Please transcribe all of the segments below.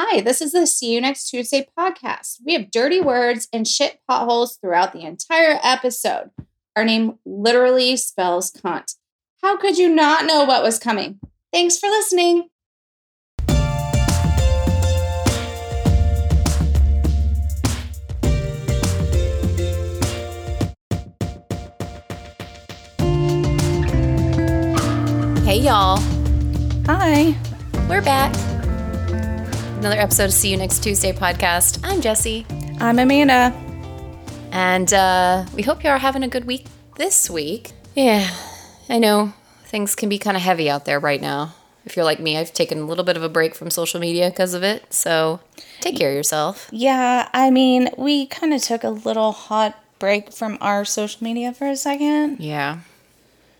Hi, this is the See You Next Tuesday podcast. We have dirty words and shit potholes throughout the entire episode. Our name literally spells cunt. How could you not know what was coming? Thanks for listening. Hey, y'all. Hi. We're back. Another episode of See You Next Tuesday podcast. I'm Jesse. I'm Amanda. And uh, we hope you are having a good week this week. Yeah, I know things can be kind of heavy out there right now. If you're like me, I've taken a little bit of a break from social media because of it. So take care of yourself. Yeah, I mean, we kind of took a little hot break from our social media for a second. Yeah.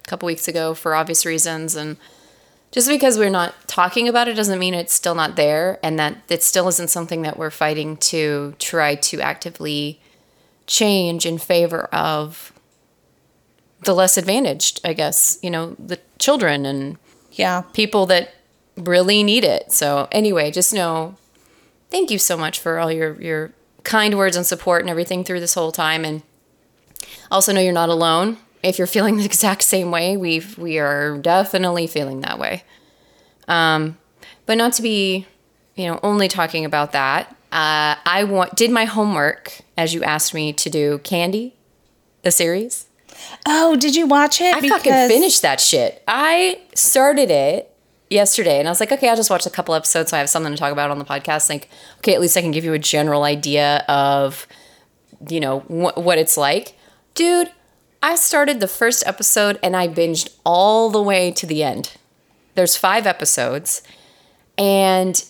A couple weeks ago for obvious reasons. And just because we're not talking about it doesn't mean it's still not there and that it still isn't something that we're fighting to try to actively change in favor of the less advantaged, I guess, you know, the children and Yeah. people that really need it. So anyway, just know thank you so much for all your your kind words and support and everything through this whole time and also know you're not alone. If you're feeling the exact same way, we we are definitely feeling that way. Um, but not to be, you know, only talking about that. Uh, I want did my homework as you asked me to do. Candy, the series. Oh, did you watch it? I fucking finished that shit. I started it yesterday and I was like, okay, I'll just watch a couple episodes so I have something to talk about on the podcast. Like, okay, at least I can give you a general idea of, you know, wh- what it's like. Dude, I started the first episode and I binged all the way to the end. There's five episodes and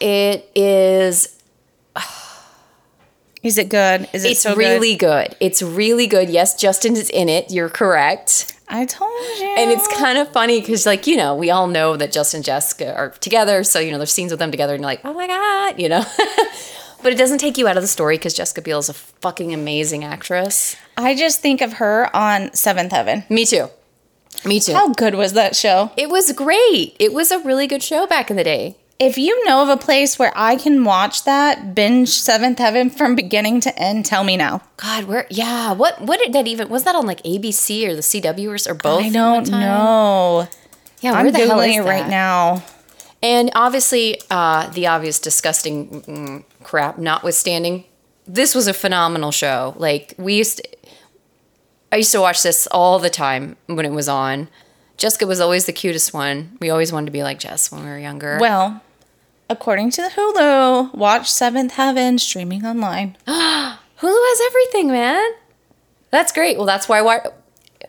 it is Is it good? Is it it's so really good? good. It's really good. Yes, Justin is in it. You're correct. I told you. And it's kind of funny because, like, you know, we all know that Justin and Jessica are together. So, you know, there's scenes with them together and you're like, oh my God, you know? but it doesn't take you out of the story because Jessica Biel is a fucking amazing actress. I just think of her on Seventh Heaven. Me too. Me too. How good was that show? it was great. It was a really good show back in the day. If you know of a place where I can watch that, binge Seventh Heaven from beginning to end, tell me now. God, where, yeah. What, what did that even, was that on like ABC or the CW or, or both? I don't know. Yeah, I'm where the hell is googling it right now. And obviously, uh, the obvious disgusting crap notwithstanding, this was a phenomenal show. Like we used, to, I used to watch this all the time when it was on. Jessica was always the cutest one. We always wanted to be like Jess when we were younger. Well, according to the Hulu, watch Seventh Heaven streaming online. Hulu has everything, man. That's great. Well, that's why. why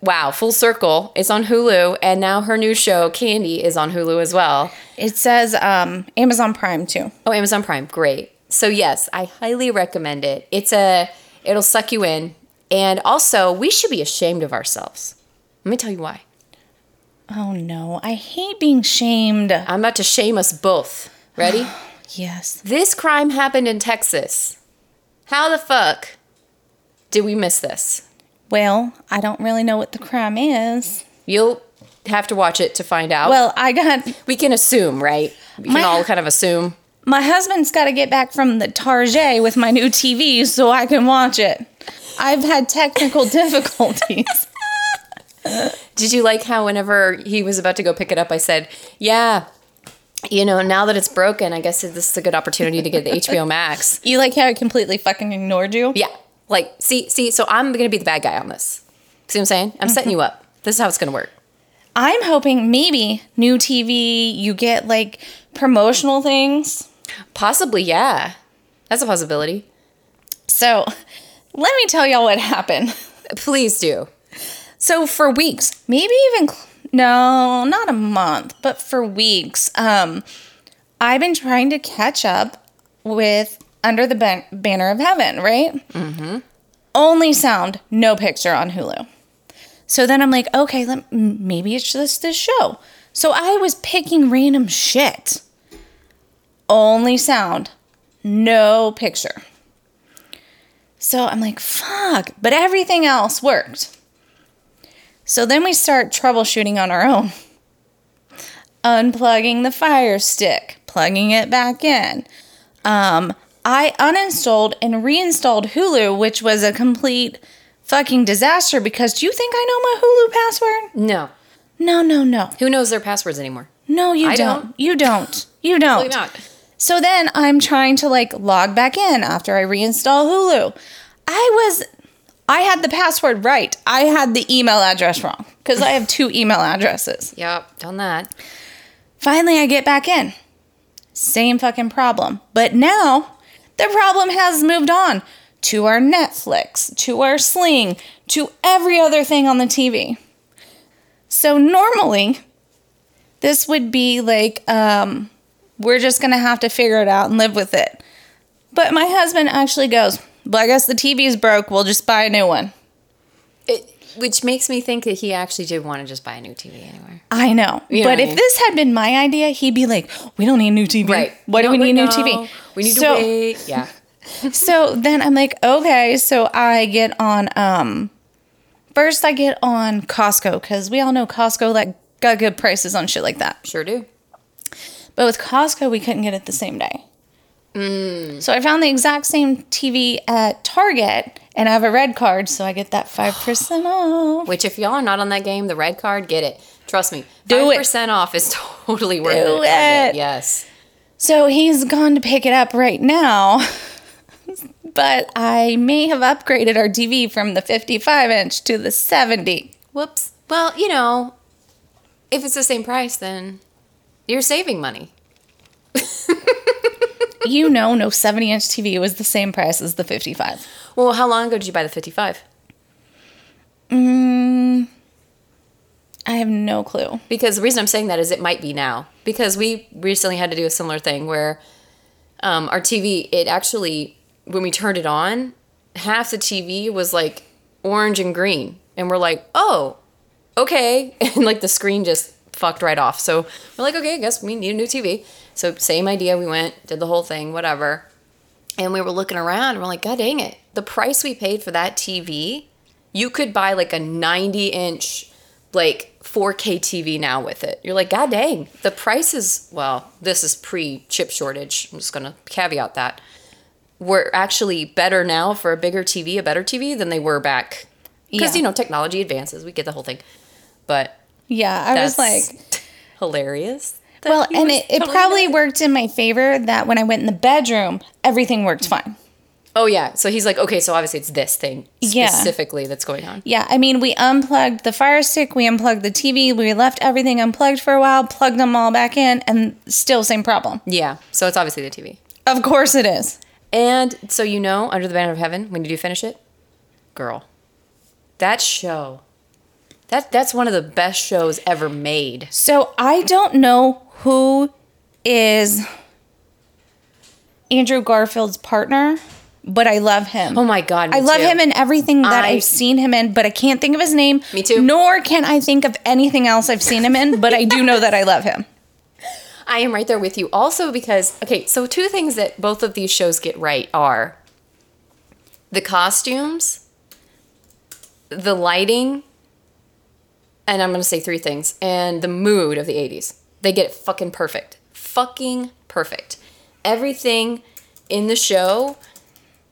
wow, full circle. It's on Hulu, and now her new show, Candy, is on Hulu as well. It says um, Amazon Prime too. Oh, Amazon Prime, great. So yes, I highly recommend it. It's a it'll suck you in. And also, we should be ashamed of ourselves. Let me tell you why. Oh no, I hate being shamed. I'm about to shame us both. Ready? Yes. this crime happened in Texas. How the fuck did we miss this? Well, I don't really know what the crime is. You'll have to watch it to find out. Well, I got we can assume, right? We can My- all kind of assume. My husband's got to get back from the Target with my new TV so I can watch it. I've had technical difficulties. Did you like how whenever he was about to go pick it up, I said, "Yeah, you know, now that it's broken, I guess this is a good opportunity to get the HBO Max." You like how I completely fucking ignored you? Yeah, like see, see. So I'm gonna be the bad guy on this. See what I'm saying? I'm setting mm-hmm. you up. This is how it's gonna work. I'm hoping maybe new TV, you get like promotional things. Possibly, yeah. That's a possibility. So let me tell y'all what happened. Please do. So for weeks, maybe even no, not a month, but for weeks, um, I've been trying to catch up with Under the Ban- Banner of Heaven, right? Mm-hmm. Only sound, no picture on Hulu. So then I'm like, okay, let, maybe it's just this show. So I was picking random shit. Only sound, no picture. So I'm like, fuck. But everything else worked. So then we start troubleshooting on our own. Unplugging the fire stick. plugging it back in. Um, I uninstalled and reinstalled Hulu, which was a complete fucking disaster because do you think I know my Hulu password? No. No, no, no. Who knows their passwords anymore? No, you I don't. don't. You don't. You don't. not. So then I'm trying to like log back in after I reinstall Hulu. I was I had the password right. I had the email address wrong because I have two email addresses. Yep, done that. Finally I get back in. Same fucking problem. But now the problem has moved on to our Netflix, to our Sling, to every other thing on the TV. So normally this would be like um we're just going to have to figure it out and live with it. But my husband actually goes, "Well, I guess the TV's broke. We'll just buy a new one." It, which makes me think that he actually did want to just buy a new TV anyway. I know. You know but I if mean? this had been my idea, he'd be like, "We don't need a new TV. Right. Why do we need a new TV? We need so, to wait. Yeah. so then I'm like, okay. So I get on. um First, I get on Costco because we all know Costco like got good prices on shit like that. Sure do. But with Costco, we couldn't get it the same day. Mm. So I found the exact same TV at Target, and I have a red card, so I get that five percent off. Which, if y'all are not on that game, the red card, get it. Trust me. Do it. 5% off is totally worth Do it. it. Yes. So he's gone to pick it up right now. but I may have upgraded our TV from the 55 inch to the 70. Whoops. Well, you know, if it's the same price, then you're saving money. you know, no 70 inch TV was the same price as the 55. Well, how long ago did you buy the 55? Mm, I have no clue. Because the reason I'm saying that is it might be now. Because we recently had to do a similar thing where um, our TV, it actually, when we turned it on, half the TV was like orange and green. And we're like, oh, okay. And like the screen just fucked right off. So we're like, okay, I guess we need a new TV. So same idea. We went, did the whole thing, whatever. And we were looking around and we're like, God dang it. The price we paid for that TV, you could buy like a 90 inch, like 4K TV now with it. You're like, God dang. The price is, well, this is pre chip shortage. I'm just going to caveat that. We're actually better now for a bigger TV, a better TV than they were back. Because, Yeah. you know, technology advances. We get the whole thing. But Yeah, I was like, hilarious. well, and it, it probably right. worked in my favor that when I went in the bedroom, everything worked fine. Oh yeah. So he's like, okay, so obviously it's this thing Yeah. specifically that's going on. Yeah, I mean, we unplugged the fire stick, we unplugged the TV, we left everything unplugged for a while, plugged them all back in, and still same problem. Yeah. So it's obviously the TV. Of course it is. And so you know, Under the Banner of Heaven, when you do finish it, girl, that show, that that's one of the best shows ever made. So I don't know who is Andrew Garfield's partner, but I love him. Oh my god, I love too. him in everything that I- I've seen him in, but I can't think of his name. Me too. Nor can I think of anything else I've seen him in, but I do know that I love him. I am right there with you. Also because okay, so two things that both of these shows get right are the costumes, the lighting, and I'm going to say three things, and the mood of the 80s. They get it fucking perfect. Fucking perfect. Everything in the show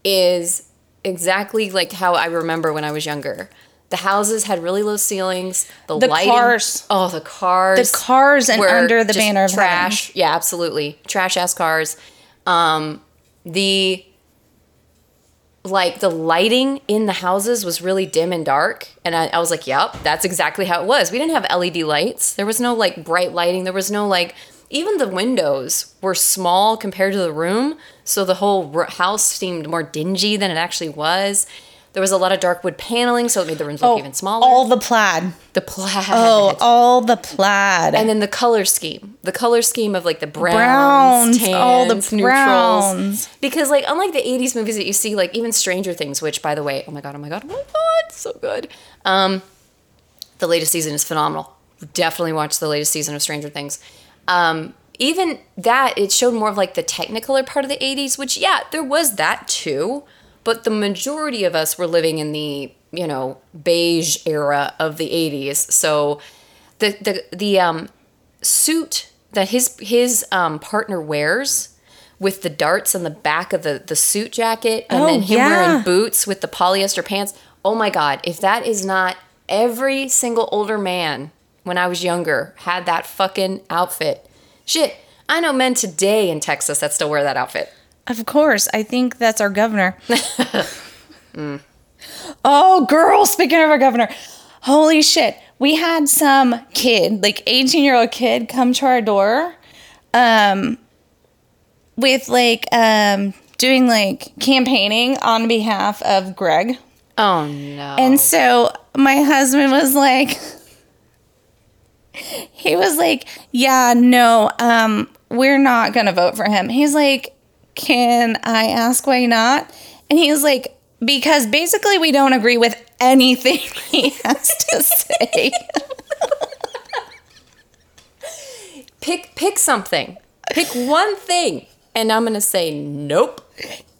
is exactly like how I remember when I was younger. The houses had really low ceilings. The, The lighting, cars. Oh, the cars. The cars and Under the Banner of trash. Yeah, absolutely. Trash ass cars. Um, the like the lighting in the houses was really dim and dark and I, I was like yep that's exactly how it was. We didn't have led lights. There was no like bright lighting. There was no like even the windows were small compared to the room so the whole house seemed more dingy than it actually was there was a lot of dark wood paneling so it made the rooms look even smaller. Oh, All the plaid. the plaid. Oh, all the plaid. and then the color scheme. The color scheme of like the browns, Browns, tans, all the neutrals. browns. because like unlike the 80s movies that you see like even stranger things which by the way oh my god oh my god oh my god so good. Um the latest season is phenomenal. Definitely watch the latest season of stranger things. Um even that it showed more of like the technicolor part of the 80s which yeah there was that too but the majority of us were living in the you know beige era of the 80s so the the the um suit that his his um, partner wears with the darts on the back of the the suit jacket and Oh, then him yeah. wearing boots with the polyester pants. Oh my god, if that is not every single older man when I was younger had that fucking outfit. Shit, I know men today in Texas that still wear that outfit. Of course, I think that's our governor. Oh, girl, speaking of our governor, holy shit. We had some kid, like 18 year old kid, come to our door um, with like um, doing like campaigning on behalf of Greg. Oh no. And so my husband was like, he was like, yeah, no, um, we're not going to vote for him. He's like, can I ask why not? And he was like, because basically we don't agree with anything he has to say. pick pick something. Pick one thing. And I'm gonna say nope.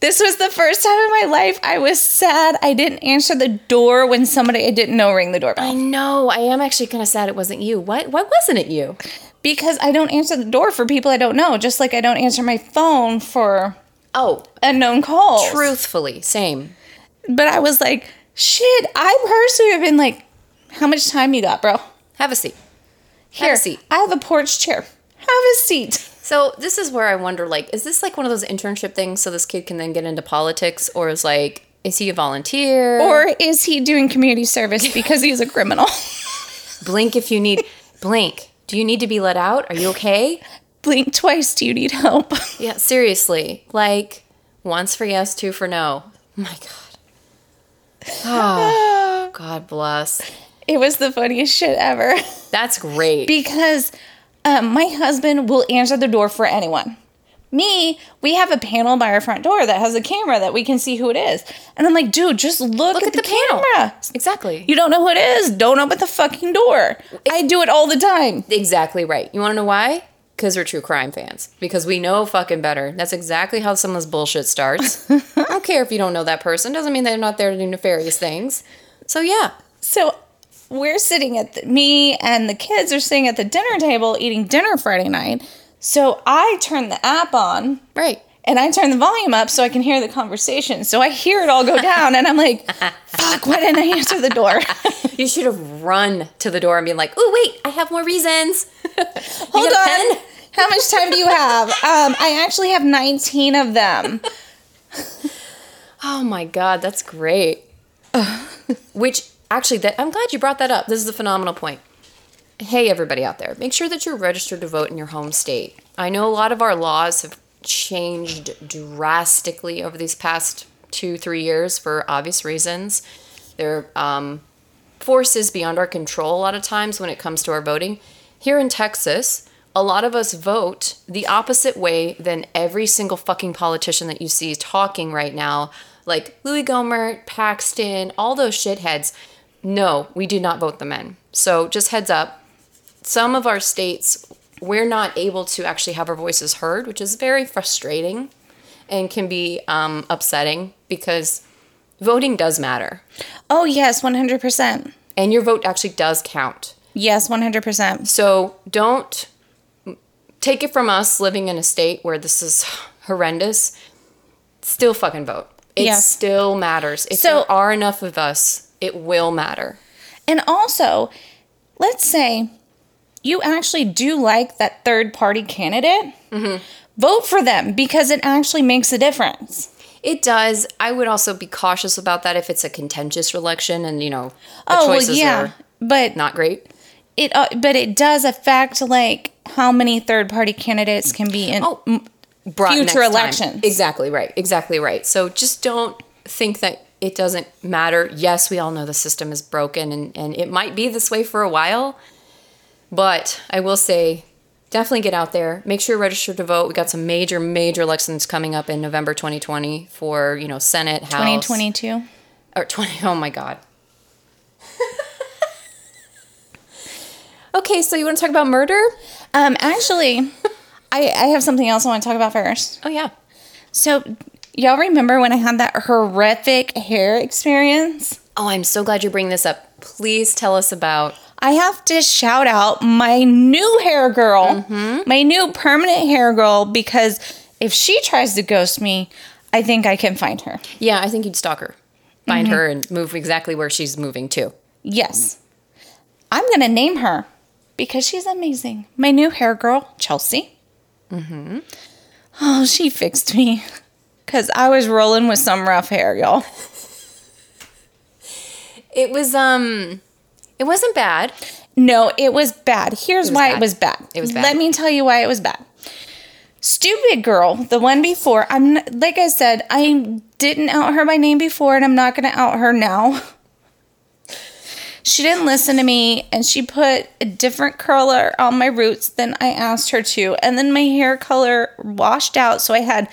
This was the first time in my life I was sad I didn't answer the door when somebody I didn't know rang the doorbell. I know. I am actually kind of sad it wasn't you. Why? Why wasn't it you? Because I don't answer the door for people I don't know, just like I don't answer my phone for Oh, unknown calls. truthfully, same. But I was like, shit, I personally have been like, how much time you got, bro? Have a seat. Here, have a seat. I have a porch chair. Have a seat. So this is where I wonder, like, is this like one of those internship things so this kid can then get into politics, or is like, is he a volunteer? Or is he doing community service because he's a criminal? blink if you need. blink. Do you need to be let out? Are you okay? Blink twice. Do you need help? Yeah, seriously. Like, once for yes, two for no. My God. Oh, God bless. It was the funniest shit ever. That's great. because um, my husband will answer the door for anyone. Me, we have a panel by our front door that has a camera that we can see who it is. And I'm like, dude, just look, at, the, panel. camera. Exactly. You don't know who it is. Don't open the fucking door. I do it all the time. Exactly right. You want to know why? Because we're true crime fans. Because we know fucking better. That's exactly how some of this bullshit starts. I don't care if you don't know that person. Doesn't mean they're not there to do nefarious things. So yeah, So we're sitting at the, me and the kids are sitting at the dinner table eating dinner Friday night. So I turn the app on right. and I turn the volume up so I can hear the conversation. So I hear it all go down and I'm like, fuck, why didn't I answer the door? You should have run to the door and been like, "Oh wait, I have more reasons." Hold on. How much time do you have? Um, I actually have 19 of them. Oh my god, that's great. Which actually, that I'm glad you brought that up. This is a phenomenal point. Hey, everybody out there, make sure that you're registered to vote in your home state. I know a lot of our laws have changed drastically over these past two, three years for obvious reasons. They're um, forces beyond our control a lot of times when it comes to our voting. Here in Texas, a lot of us vote the opposite way than every single fucking politician that you see talking right now, like Louis Gohmert, Paxton, all those shitheads. No, we do not vote them in. So just heads up, some of our states, we're not able to actually have our voices heard, which is very frustrating and can be um, upsetting because voting does matter. Oh, yes, 100%. And your vote actually does count. Yes, 100%. So don't take it from us living in a state where this is horrendous. Still fucking vote. It Yes. still matters. If So- there are enough of us, it will matter. And also, let's say you actually do like that third party candidate. Vote for them because it actually makes a difference. It does. I would also be cautious about that if it's a contentious election and you know the Oh, well, yeah. are But not great. it uh, but it does affect like how many third party candidates can be in Oh, future next time. elections. Exactly right. Exactly right. So just don't think that it doesn't matter. Yes, we all know the system is broken and, and it might be this way for a while. But I will say definitely get out there. Make sure you're registered to vote. We got some major, major elections coming up in November 2020 for, you know, Senate, House. 2022. Or 20. Oh my God. okay, so you want to talk about murder? Um, actually, I, I have something else I want to talk about first. Oh, yeah. So, y'all remember when I had that horrific hair experience? Oh, I'm so glad you bring this up. Please tell us about I have to shout out my new hair girl, my new permanent hair girl, because if she tries to ghost me, I think I can find her. Yeah, I think you'd stalk her, find her, and move exactly where she's moving to. Yes. I'm going to name her because she's amazing. My new hair girl, Chelsea. Mm-hmm. Oh, she fixed me because I was rolling with some rough hair, y'all. It was um, it wasn't bad. No, it was bad. Here's was why bad. it was bad. It was bad. Let me tell you why it was bad. Stupid girl, the one before. I'm like I said, I didn't out her by name before, and I'm not going to out her now. She didn't listen to me, and she put a different curler on my roots than I asked her to, and then my hair color washed out, so I had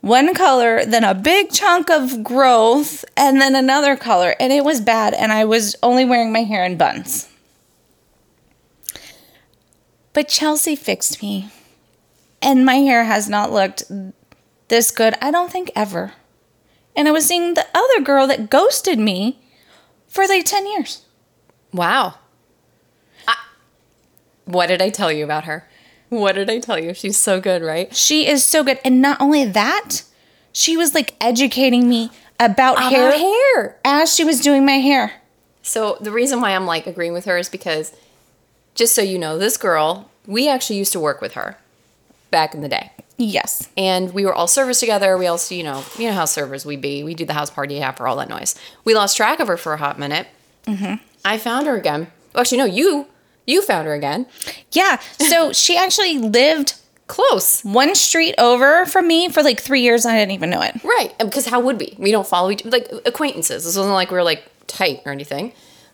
one color, then a big chunk of growth, and then another color, and it was bad. And I was only wearing my hair in buns. But Chelsea fixed me. And my hair has not looked this good, I don't think ever. And I was seeing the other girl that ghosted me for like 10 years. Wow. I, what did I tell you about her? What did I tell you? She's so good, right? She is so good. And not only that, she was like educating me about, About hair, hair. as she was doing my hair. So the reason why I'm like agreeing with her is because, just so you know, this girl, we actually used to work with her back in the day. Yes. and we were all servers together. We also, you know, you know how servers we be. We do the house party after all that noise. We lost track of her for a hot minute. Mm-hmm. I found her again. Well, actually, no, you you found her again. Yeah. So she actually lived Close, one street over from me for like three years. And I didn't even know it. right? Because how would we? We don't follow each like acquaintances. This wasn't like we were like tight or anything.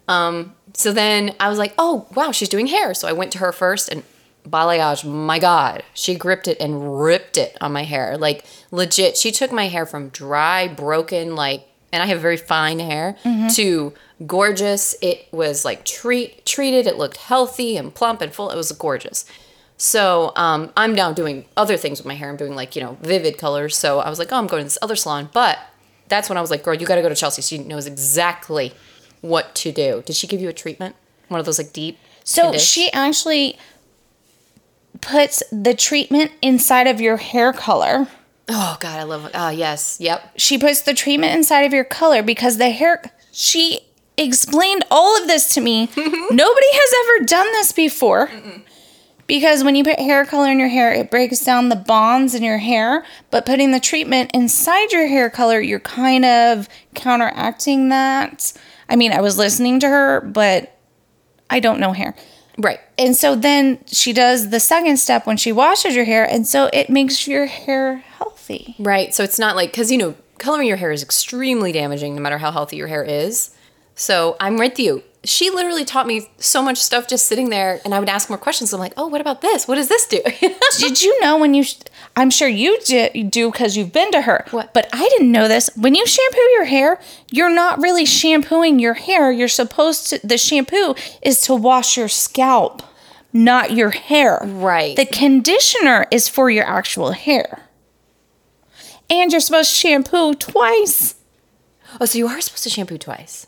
Um, so then I was like, oh wow, she's doing hair. So I went to her first and. Balayage, my God, she gripped it and ripped it on my hair. Like legit, she took my hair from dry, broken, like, and I have very fine hair, to gorgeous. It was like treat treated. It looked healthy and plump and full. It was gorgeous. So um, I'm now doing other things with my hair. I'm doing like you know vivid colors. So I was like, oh, I'm going to this other salon. But that's when I was like, girl, you got to go to Chelsea. She knows exactly what to do. Did she give you a treatment? One of those like deep. So she actually puts the treatment inside of your hair color. Oh God, I love. Oh yes, yep. She puts the treatment inside of your color because the hair. She explained all of this to me. Mm-hmm. Nobody has ever done this before. Because when you put hair color in your hair, it breaks down the bonds in your hair. But putting the treatment inside your hair color, you're kind of counteracting that. I mean, I was listening to her, but I don't know hair. Right. And so then she does the second step when she washes your hair, and so it makes your hair healthy. Right. So it's not like because you know coloring your hair is extremely damaging, no matter how healthy your hair is. So I'm with you. She literally taught me so much stuff just sitting there, and I would ask more questions. I'm like, oh, what about this? What does this do? Did you know when you? sh- I'm sure you di- do because you've been to her. What? But I didn't know this. When you shampoo your hair, you're not really shampooing your hair. You're supposed to. The shampoo is to wash your scalp, not your hair. Right. The conditioner is for your actual hair. And you're supposed to shampoo twice. oh, so you are supposed to shampoo twice.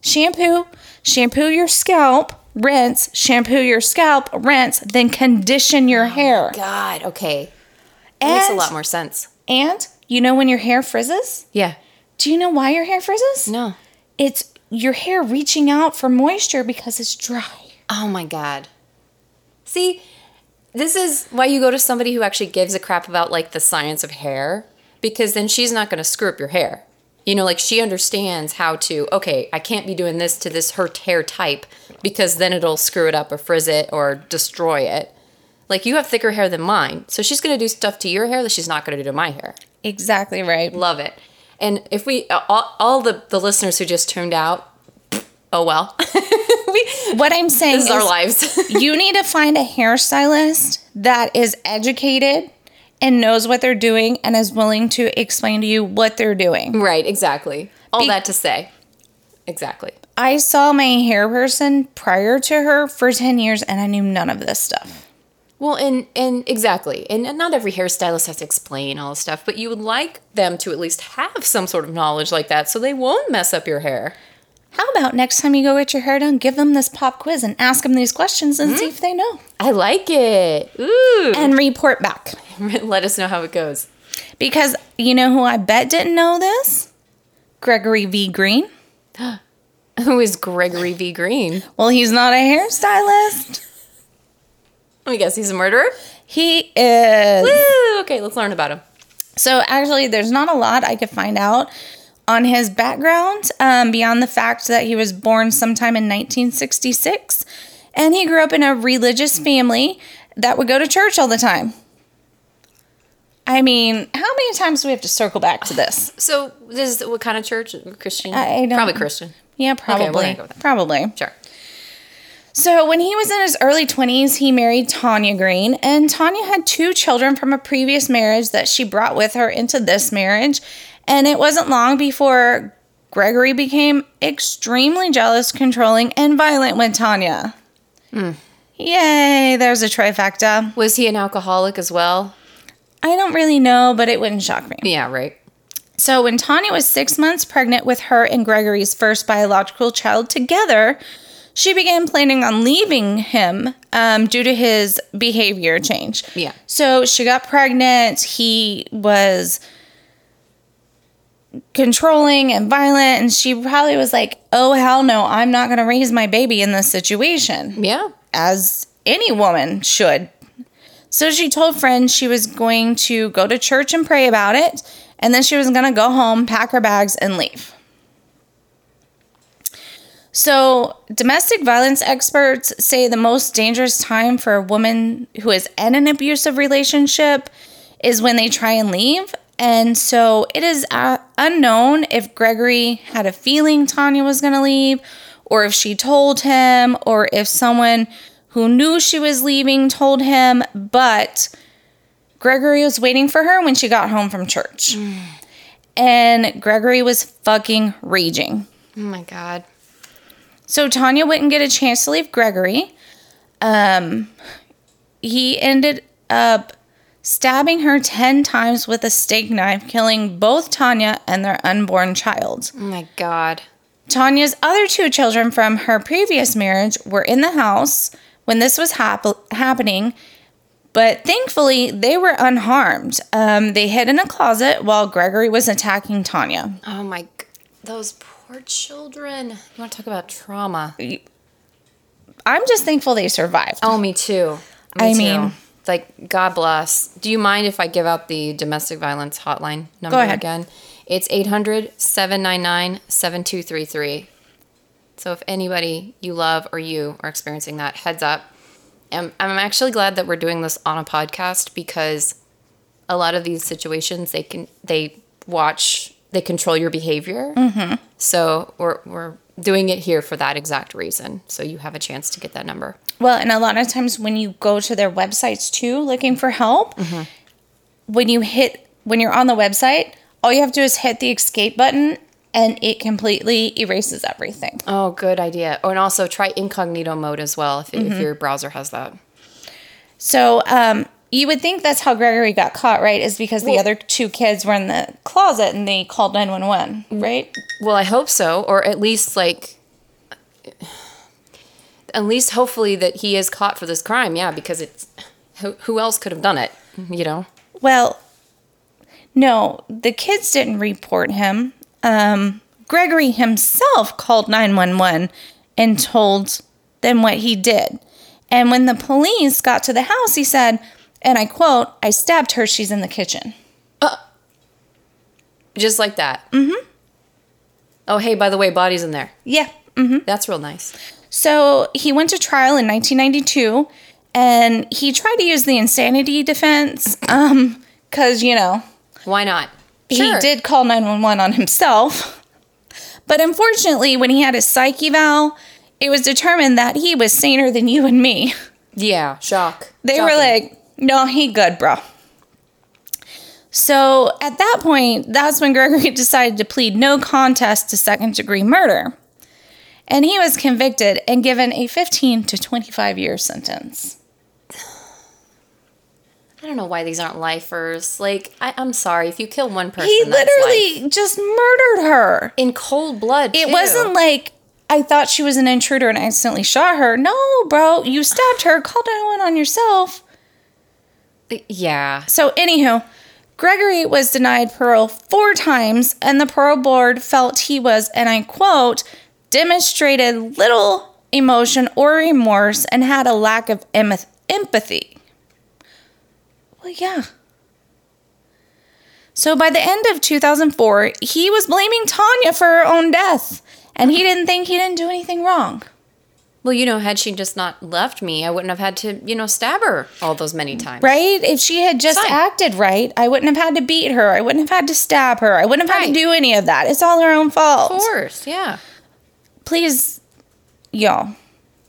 shampoo, shampoo your scalp, rinse, shampoo your scalp, rinse, then condition your oh hair. God. Okay. That makes a lot more sense. And you know when your hair frizzes? Yeah. Do you know why your hair frizzes? No. It's your hair reaching out for moisture because it's dry. Oh my God. See, this is why you go to somebody who actually gives a crap about like the science of hair because then she's not going to screw up your hair. You know, like she understands how to, okay, I can't be doing this to this her hair type because then it'll screw it up or frizz it or destroy it. Like you have thicker hair than mine. So she's going to do stuff to your hair that she's not going to do to my hair. Exactly right. Love it. And if we, uh, all, all the, the listeners who just tuned out, oh well. What I'm saying this is is, our lives. you need to find a hairstylist that is educated and knows what they're doing and is willing to explain to you what they're doing. Right, exactly. All Be- that to say. Exactly. I saw my hair person prior to her for 10 years and I knew none of this stuff. Well, and and exactly. And, and not every hairstylist has to explain all this stuff, but you would like them to at least have some sort of knowledge like that so they won't mess up your hair. How about next time you go get your hair done, give them this pop quiz and ask them these questions and see hmm? if they know. I like it. Ooh. And report back. Let us know how it goes. Because you know who I bet didn't know this? Gregory V. Green. Who is Gregory V. Green? Well, he's not a hairstylist. Let me guess, he's a murderer? He is. Woo! Okay, let's learn about him. So actually, there's not a lot I could find out on his background um, beyond the fact that he was born sometime in 1966 and he grew up in a religious family that would go to church all the time. I mean, how many times do we have to circle back to this? So, this is what kind of church? Christian? I Probably Christian. Yeah, probably. go probably. Sure. So, when he was in his early 20s, he married Tanya Green, and Tanya had two children from a previous marriage that she brought with her into this marriage. And it wasn't long before Gregory became extremely jealous, controlling, and violent with Tanya. Yay, there's a trifecta. Was he an alcoholic as well? I don't really know, but it wouldn't shock me. Yeah, right. So, when Tanya was six months pregnant with her and Gregory's first biological child together, she began planning on leaving him um, due to his behavior change. Yeah. So, she got pregnant. He was controlling and violent, and she probably was like, oh, hell no, I'm not going to raise my baby in this situation Yeah. as any woman should. So she told friends she was going to go to church and pray about it, and then she was going to go home, pack her bags, and leave. So, domestic violence experts say the most dangerous time for a woman who is in an abusive relationship is when they try and leave. And so, it is uh, unknown if Gregory had a feeling Tanya was going to leave, or if she told him, or if someone who knew she was leaving told him. But Gregory was waiting for her when she got home from church. And Gregory was fucking raging. Oh my God. So Tanya wouldn't get a chance to leave Gregory. Um, he ended up stabbing her 10 times with a steak knife, killing both Tanya and their unborn child. Oh my God. Tanya's other two children from her previous marriage were in the house when this was hap- happening, but thankfully they were unharmed. Um, they hid in a closet while Gregory was attacking Tanya. Oh my. g- Those poor children. You want to talk about trauma? I'm just thankful they survived. Oh, me too. Me I too. mean- like, God bless. Do you mind if I give out the domestic violence hotline number ahead. again? It's 800 799 7233. So if anybody you love or you are experiencing that, heads up. And I'm actually glad that we're doing this on a podcast because a lot of these situations they can they watch they control your behavior. Mm-hmm. So we're we're doing it here for that exact reason. So you have a chance to get that number. Well, and a lot of times when you go to their websites too, looking for help, mm-hmm. when you hit, when you're on the website, all you have to do is hit the escape button and it completely erases everything. Oh, good idea. Oh, and also try incognito mode as well if, if mm-hmm. your browser has that. So, um, you would think that's how Gregory got caught, right? Is because the Well- other two kids were in the closet and they called 911, mm, right? Well, I hope so, or at least like, at least hopefully that he is caught for this crime. Yeah, because it's who, who else could have done it? You know. Well, no, the kids didn't report him. Um, Gregory himself called 911 and told them what he did. And when the police got to the house, he said, and I quote, I stabbed her, she's in the kitchen. Just like that. Mm-hmm. Oh, hey, by the way, body's in there. Yeah. Mm hmm. That's real nice. So he went to trial in 1992 and he tried to use the insanity defense um, because, you know, Why not? he did call 911 on himself. But unfortunately, when he had his psych eval, it was determined that he was saner than you and me. Yeah, shock. They were like, no, he good, bro. So at that point, that's when Gregory decided to plead no contest to second degree murder. And he was convicted and given a 15 to 25 year sentence. I don't know why these aren't lifers. Like, I, I'm sorry if you kill one person. He literally just murdered her. in cold blood. It too. wasn't like I thought she was an intruder and I accidentally shot her. No, bro, you stabbed her. Called 911 on yourself. Yeah. So, anywho, Gregory was denied parole four times, and the parole board felt he was, and I quote, demonstrated little emotion or remorse and had a lack of em- empathy. Well, yeah. So by the end of 2004, he was blaming Tanya for her own death, and he didn't think he didn't do anything wrong. Well, you know, had she just not left me, I wouldn't have had to, you know, stab her all those many mm. times. Right? If she had just Fine. acted right, I wouldn't have had to beat her. I wouldn't have had to stab her. I wouldn't have had Right. to do any of that. It's all her own fault. Of course, yeah. Please, y'all,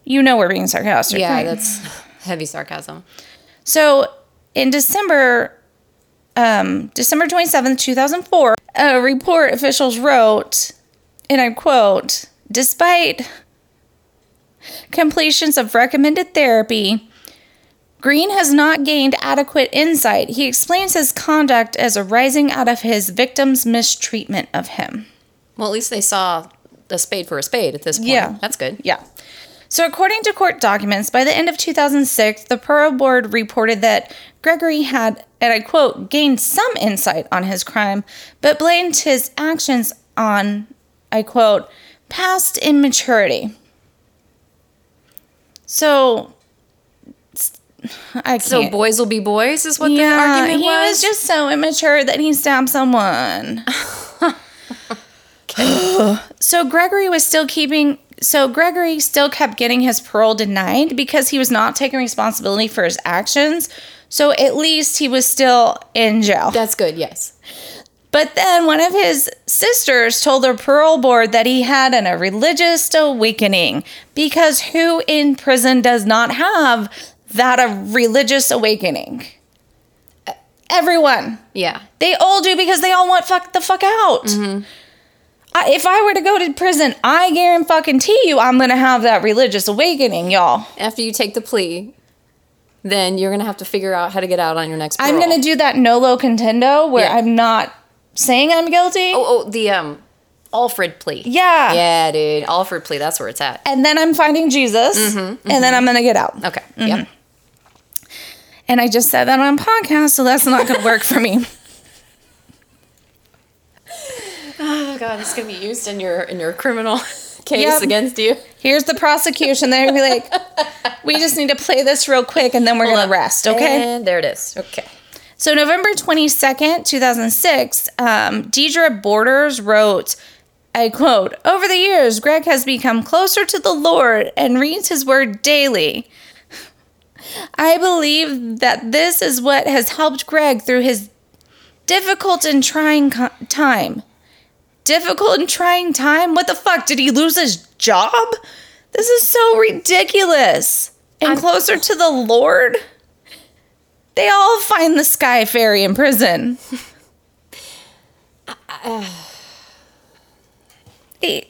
you know we're being sarcastic. Yeah, right? that's heavy sarcasm. So in December, um, December 27th, 2004, a report officials wrote, and I quote, despite completions of recommended therapy, Green has not gained adequate insight. He explains his conduct as arising out of his victim's mistreatment of him. Well, at least they saw a spade for a spade at this point. Yeah. That's good. Yeah. So, according to court documents, by the end of 2006, the parole board reported that Gregory had, and I quote, gained some insight on his crime, but blamed his actions on, I quote, past immaturity. So, I can't. So boys will be boys is what the yeah, argument he was just so immature that he stabbed someone. so Gregory was still keeping. So Gregory still kept getting his parole denied because he was not taking responsibility for his actions. So at least he was still in jail. That's good, yes. But then one of his sisters told the parole board that he had an, a religious awakening because who in prison does not have that a religious awakening? Everyone. Yeah. They all do because they all want fuck the fuck out. Mm-hmm. I, if I were to go to prison, I guarantee you I'm gonna have that religious awakening, y'all. After you take the plea, then you're gonna have to figure out how to get out on your next parole. I'm gonna do that nolo contendo where Yeah. I'm not saying I'm guilty. Oh, oh, the um Alford plea. Yeah. Yeah, dude. Alford plea, that's where it's at. and then I'm finding Jesus, and then I'm gonna get out. Okay. Mm-hmm. Yep. And I just said that on podcast, so that's not gonna work for me. Oh god, it's gonna be used in your in your criminal case Yep. against you. Here's the prosecution. They're gonna be like, we just need to play this real quick, and then we're gonna rest, okay? And there it is. Okay. So November 22nd, 2006, um, Deidre Borders wrote, I quote, Over the years, Greg has become closer to the Lord and reads his word daily. I believe that this is what has helped Greg through his difficult and trying co- time. Difficult and trying time? What the fuck? Did he lose his job? This is so ridiculous. And closer to the Lord? They all find the Sky Fairy in prison.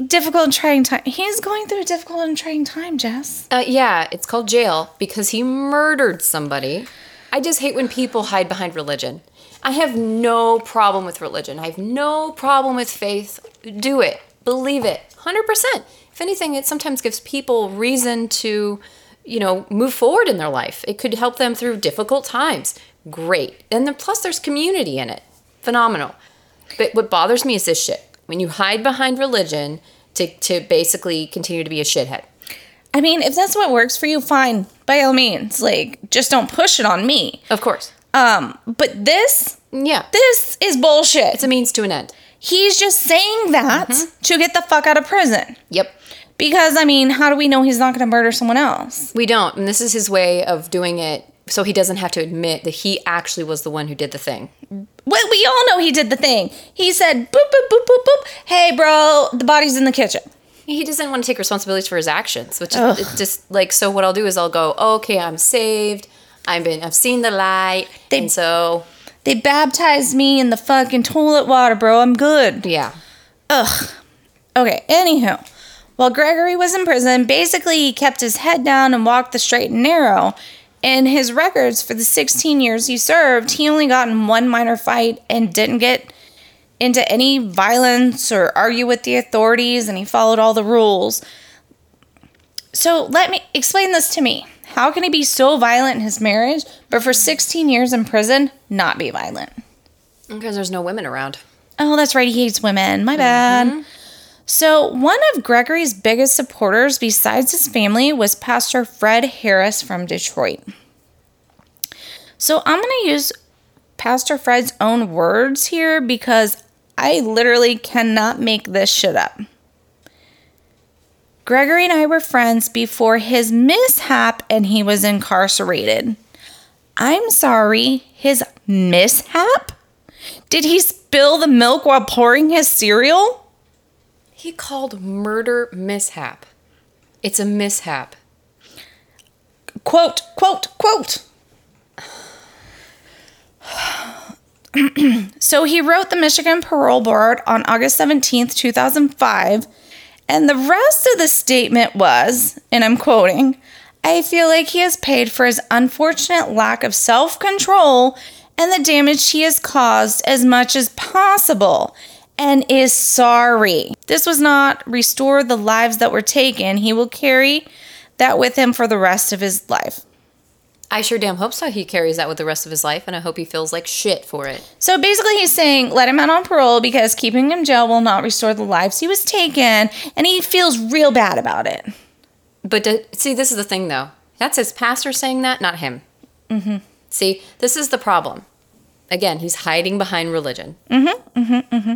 Difficult and trying time. He's going through a difficult and trying time, Jess. Uh, yeah, it's called jail because he murdered somebody. I just hate when people hide behind religion. I have no problem with religion. I have no problem with faith. Do it. Believe it. 100%. If anything, it sometimes gives people reason to, you know, move forward in their life. It could help them through difficult times. Great. And then plus there's community in it. Phenomenal. But what bothers me is this shit. When you hide behind religion to, to basically continue to be a shithead. I mean, if that's what works for you, fine. By all means. Like, just don't push it on me. Of course. Um, but this, Yeah. this is bullshit. It's a means to an end. He's just saying that to get the fuck out of prison. Yep. Because, I mean, how do we know he's not going to murder someone else? We don't. And this is his way of doing it so he doesn't have to admit that he actually was the one who did the thing. Well, we all know he did the thing. He said, boop, boop, boop, boop, boop. Hey, bro, the body's in the kitchen. He doesn't want to take responsibilities for his actions, which is just like so what I'll do is I'll go, okay, I'm saved. I've been I've seen the light. They- and so They baptized me in the fucking toilet water, bro. I'm good. yeah. Ugh. Okay, anywho. While Gregory was in prison, basically he kept his head down and walked the straight and narrow. In his records for the 16 years he served, he only got in one minor fight and didn't get into any violence or argue with the authorities, and he followed all the rules. So let me explain this to me. How can he be so violent in his marriage, but for 16 years in prison, not be violent? Because there's no women around. Oh, that's right. He hates women. My bad. Mm-hmm. So, one of Gregory's biggest supporters, besides his family, was Pastor Fred Harris from Detroit. So, I'm going to use Pastor Fred's own words here because I literally cannot make this shit up. Gregory and I were friends before his mishap and he was incarcerated. I'm sorry, his mishap? Did he spill the milk while pouring his cereal? He called murder mishap. It's a mishap. Quote, quote, quote. so he wrote the Michigan Parole Board on August 17th, 2005, and the rest of the statement was, and I'm quoting, I feel like he has paid for his unfortunate lack of self control and the damage he has caused as much as possible and is sorry. This was not restore the lives that were taken. He will carry that with him for the rest of his life. I sure damn hope so. He carries that with the rest of his life, and I hope he feels like shit for it. So basically, he's saying let him out on parole because keeping him in jail will not restore the lives he was taken, and he feels real bad about it. But to, see, this is the thing, though. That's his pastor saying that, not him. Mm-hmm. See, this is the problem. Again, he's hiding behind religion. Mm-hmm, mm-hmm, mm-hmm.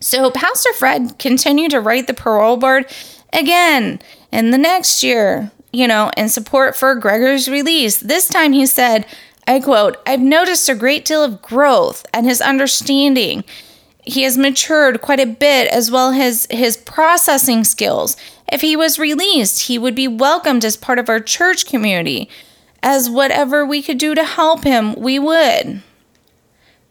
So Pastor Fred continued to write the parole board again in the next year, you know, in support for Gregor's release. This time he said, I quote, I've noticed a great deal of growth and his understanding. He has matured quite a bit as well as his processing skills. If he was released, he would be welcomed as part of our church community. As whatever we could do to help him, we would.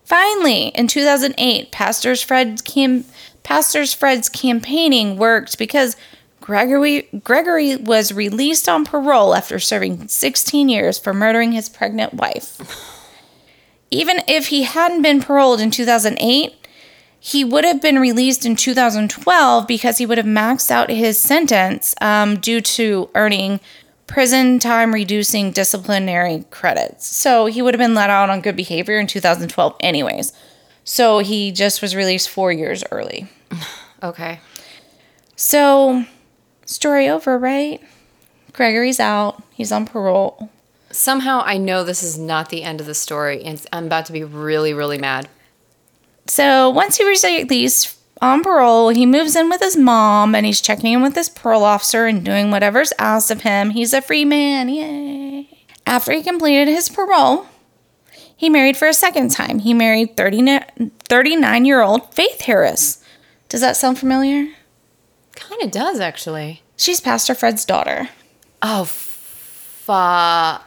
Finally, in 2008, Pastors Fred's cam- Pastors Fred's campaigning worked because Gregory Gregory was released on parole after serving 16 years for murdering his pregnant wife. Even if he hadn't been paroled in 2008, he would have been released in 2012 because he would have maxed out his sentence um, due to earning prison time reducing disciplinary credits. So he would have been let out on good behavior in 2012, anyways. So he just was released four years early. Okay. So, story over, right? Gregory's out. He's on parole. Somehow I know this is not the end of the story, and I'm about to be really, really mad. So, once he was released on parole, he moves in with his mom and he's checking in with his parole officer and doing whatever's asked of him. He's a free man. Yay. After he completed his parole, he married for a second time. He married 39 year old Faith Harris. Does that sound familiar? Kind of does, actually. She's Pastor Fred's daughter. Oh, fa.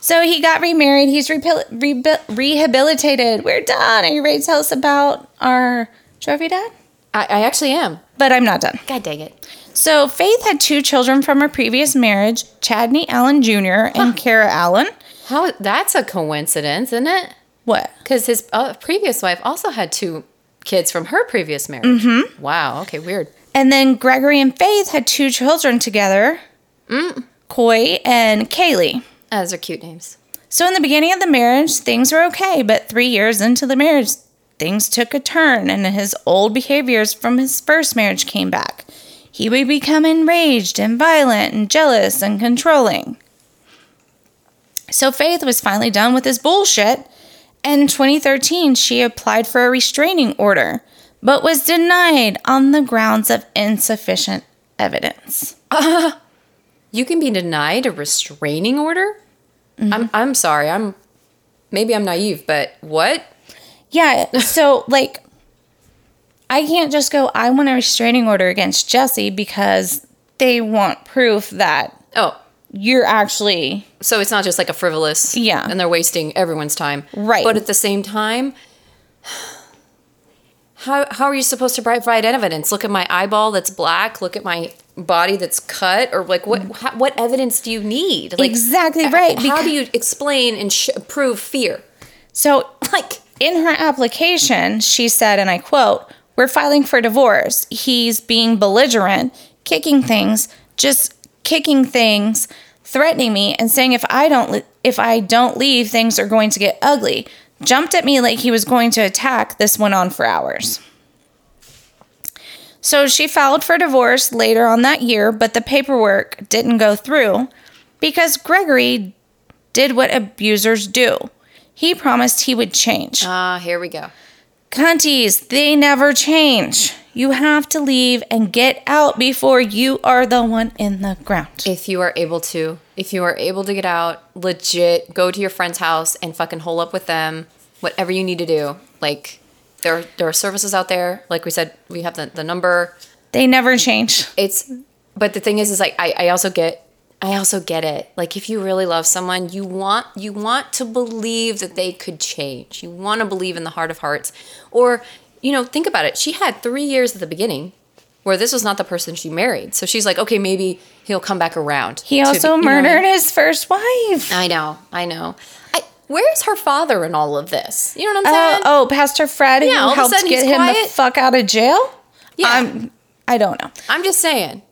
So he got remarried. He's rehabil- rehabil- rehabilitated. We're done. Are you ready to tell us about our trophy dad? I, I actually am. But I'm not done. God dang it. So Faith had two children from her previous marriage, Chadney Allen Jr. and Kara Allen. How? That's a coincidence, isn't it? What? Because his uh, previous wife also had two kids from her previous marriage. Mm-hmm. Wow. Okay. Weird. And then Gregory and Faith had two children together, Coy and Kaylee. Ah, those are cute names. So in the beginning of the marriage, things were okay, but three years into the marriage, things took a turn, and his old behaviors from his first marriage came back. He would become enraged and violent and jealous and controlling. So Faith was finally done with his bullshit. And in 2013, she applied for a restraining order, but was denied on the grounds of insufficient evidence. You can be denied a restraining order. Mm-hmm. I'm. I'm sorry. I'm. Maybe I'm naive, but what? Yeah, so like I can't just go I want a restraining order against Jesse because they want proof that Oh, you're actually so it's not just like a frivolous. Yeah. And they're wasting everyone's time. Right. But at the same time, how how are you supposed to provide evidence? Look at my eyeball that's black. Look at my body that's cut, or like what mm. how, what evidence do you need? Like, Exactly uh, right, How becau- do you explain and sh- prove fear? so Like in her application, she said, and I quote, We're filing for divorce. He's being belligerent, kicking things, just kicking things, threatening me, and saying if I don't li- if I don't leave, things are going to get ugly. Jumped at me like he was going to attack. This went on for hours. So she filed for divorce later on that year, but the paperwork didn't go through because Gregory did what abusers do. He promised he would change. Ah, here we go. Cunties, they never change. You have to leave and get out before you are the one in the ground. If you are able to, if you are able to get out, legit, go to your friend's house and fucking hole up with them, whatever you need to do. Like, there are, there are services out there. Like we said, we have the, the number. They never change. It's, but the thing is, is like, I, I also get, I also get it. Like, if you really love someone, you want, you want to believe that they could change. You want to believe in the heart of hearts. Or, you know, think about it. She had three years at the beginning where this was not the person she married. So she's like, okay, maybe he'll come back around. He also be- you know murdered his first wife. I know, I know. I, where's her father in all of this? You know what I'm Oh, saying? oh, Pastor Fred, Yeah, who helped get him the fuck out of jail? yeah. I'm, I don't know. I'm just saying.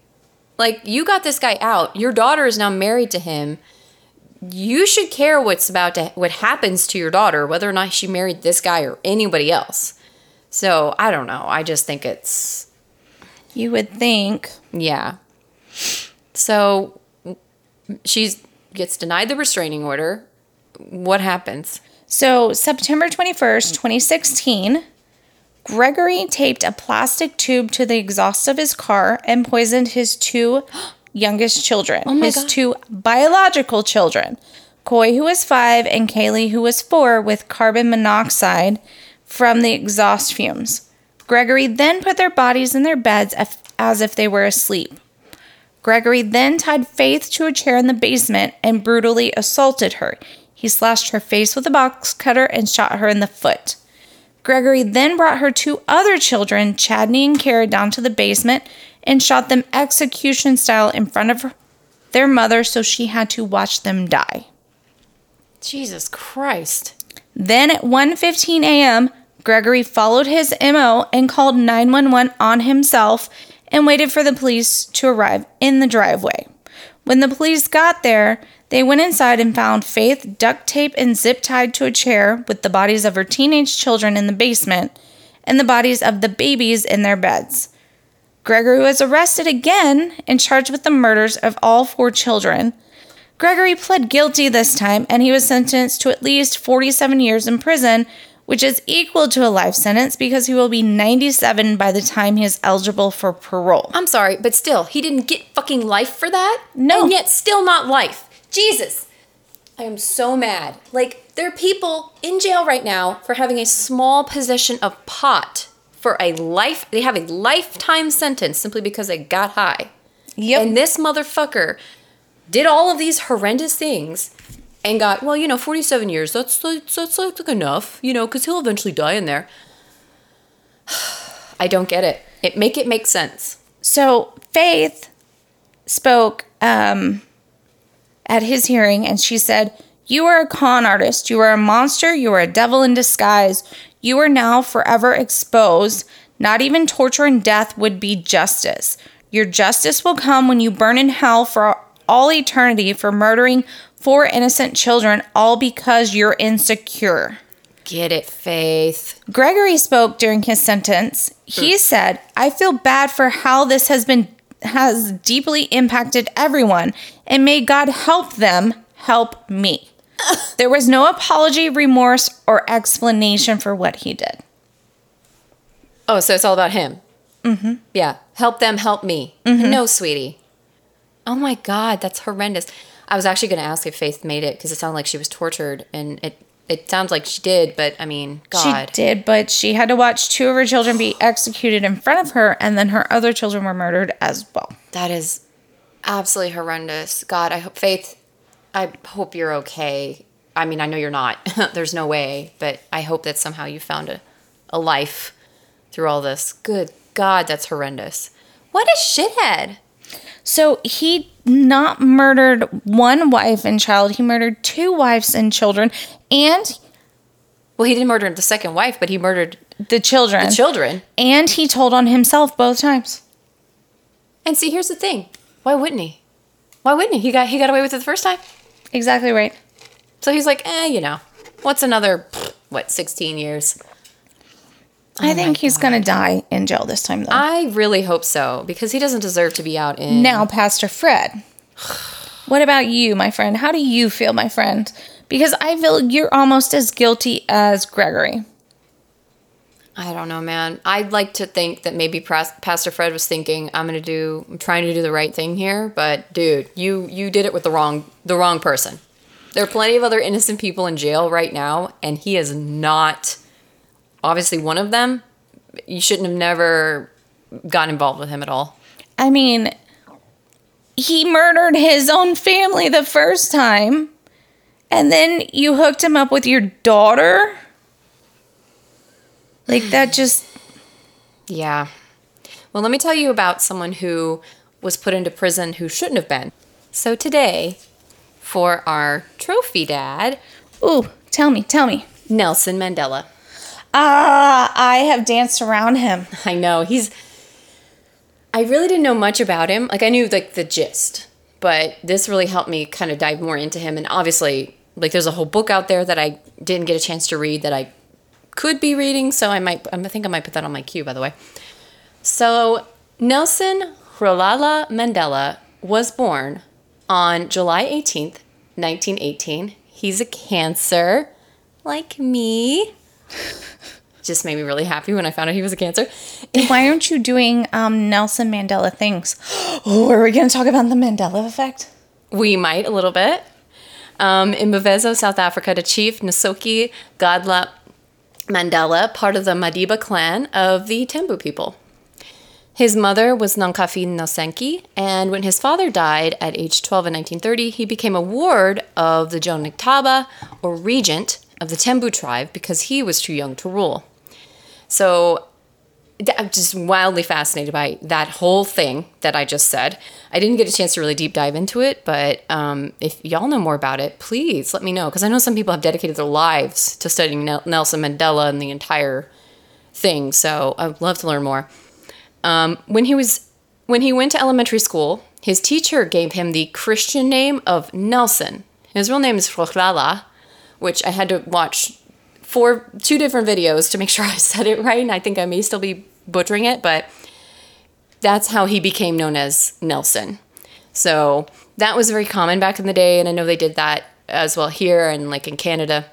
Like, you got this guy out. Your daughter is now married to him. You should care what's about to what happens to your daughter, whether or not she married this guy or anybody else. So I don't know. I just think it's You would think. yeah. So she's gets denied the restraining order. What happens? So, September 21st, 2016, Gregory taped a plastic tube to the exhaust of his car and poisoned his two youngest children, Oh his God. two biological children, Coy, who was five, and Kaylee, who was four, with carbon monoxide from the exhaust fumes. Gregory then put their bodies in their beds as if they were asleep. Gregory then tied Faith to a chair in the basement and brutally assaulted her. He slashed her face with a box cutter and shot her in the foot. Gregory then brought her two other children, Chadney and Kara, down to the basement and shot them execution style in front of her, their mother so she had to watch them die. Jesus Christ. Then at 1:15 a.m., Gregory followed his MO and called 911 on himself and waited for the police to arrive in the driveway. When the police got there, they went inside and found Faith duct tape and zip tied to a chair with the bodies of her teenage children in the basement and the bodies of the babies in their beds. Gregory was arrested again and charged with the murders of all four children. Gregory pled guilty this time and he was sentenced to at least 47 years in prison, which is equal to a life sentence because he will be 97 by the time he is eligible for parole. I'm sorry, but still, he didn't get fucking life for that? No. And yet still not life. Jesus. I am so mad. Like, there are people in jail right now for having a small possession of pot for a life. They have a lifetime sentence simply because they got high. Yep. And this motherfucker did all of these horrendous things and got, well, you know, 47 years. That's, that's, that's like enough, you know, because he'll eventually die in there. I don't get it. It make it make sense. So Faith spoke um, at his hearing and she said, You are a con artist. You are a monster. You are a devil in disguise. You are now forever exposed. Not even torture and death would be justice. Your justice will come when you burn in hell for all eternity for murdering four innocent children, all because you're insecure. Get it, Faith. Gregory spoke during his sentence. He said, "I feel bad for how this has been has deeply impacted everyone, and may God help them help me." there was no apology, remorse, or explanation for what he did. Oh, so it's all about him. Mm-hmm. Yeah. Help them, help me. No, sweetie. Oh my God, that's horrendous. I was actually going to ask if Faith made it because it sounded like she was tortured, and it it sounds like she did. But I mean, God, She did, but she had to watch two of her children be executed in front of her, and then her other children were murdered as well. that is absolutely horrendous. God, I hope Faith. I hope you're okay. I mean, I know you're not. There's no way, but I hope that somehow you found a, a life through all this. Good God, that's horrendous. What a shithead. So he not murdered one wife and child, he murdered two wives and children, and Well, he didn't murder the second wife, but he murdered The children. the children. and he told on himself both times. And see, here's the thing: why wouldn't he? Why wouldn't he? He got he got away with it the first time. Exactly right. So he's like, eh, you know, what's another what, sixteen years? I oh think he's going to die in jail this time, though. I really hope so because he doesn't deserve to be out in. now, Pastor Fred, what about you, my friend? How do you feel, my friend? Because I feel you're almost as guilty as Gregory. I don't know, man. I'd like to think that maybe Pastor Fred was thinking, I'm gonna do, I'm trying to do the right thing here, but dude, you you did it with the wrong the wrong person. There are plenty of other innocent people in jail right now, and he is not obviously one of them. You shouldn't have never gotten involved with him at all. I mean, he murdered his own family the first time, and then you hooked him up with your daughter? Like, that just. Yeah. Well, let me tell you about someone who was put into prison who shouldn't have been. So today, for our trophy dad, Ooh, tell me, tell me. Nelson Mandela. Ah, I have danced around him. I know he's. I really didn't know much about him. Like I knew like the gist, but this really helped me kind of dive more into him. And obviously, like there's a whole book out there that I didn't get a chance to read that I could be reading. So I might. I think I might put that on my queue. By the way. So Nelson Rolihlahla Mandela was born on July 18th, 1918. He's a Cancer, like me. Just made me really happy when I found out he was a Cancer. Why aren't you doing um, Nelson Mandela things? Oh, are we going to talk about the Mandela effect? We might a little bit. Um, in Mvezo, South Africa, the Chief Nsoki Gadla Mandela, part of the Madiba clan of the Tembu people. His mother was Nankafi Nosenki, and when his father died at age 12 in 1930, he became a ward of the Jongintaba, or regent, of the Tembu tribe because he was too young to rule. So I'm just wildly fascinated by that whole thing that I just said. I didn't get a chance to really deep dive into it, but um, if y'all know more about it, please let me know because I know some people have dedicated their lives to studying Nelson Mandela and the entire thing. So I'd love to learn more. Um, when he was when he went to elementary school, his teacher gave him the Christian name of Nelson. His real name is Rolihlahla, which I had to watch four two different videos to make sure I said it right. And I think I may still be butchering it, but that's how he became known as Nelson. So that was very common back in the day, and I know they did that as well here and like in Canada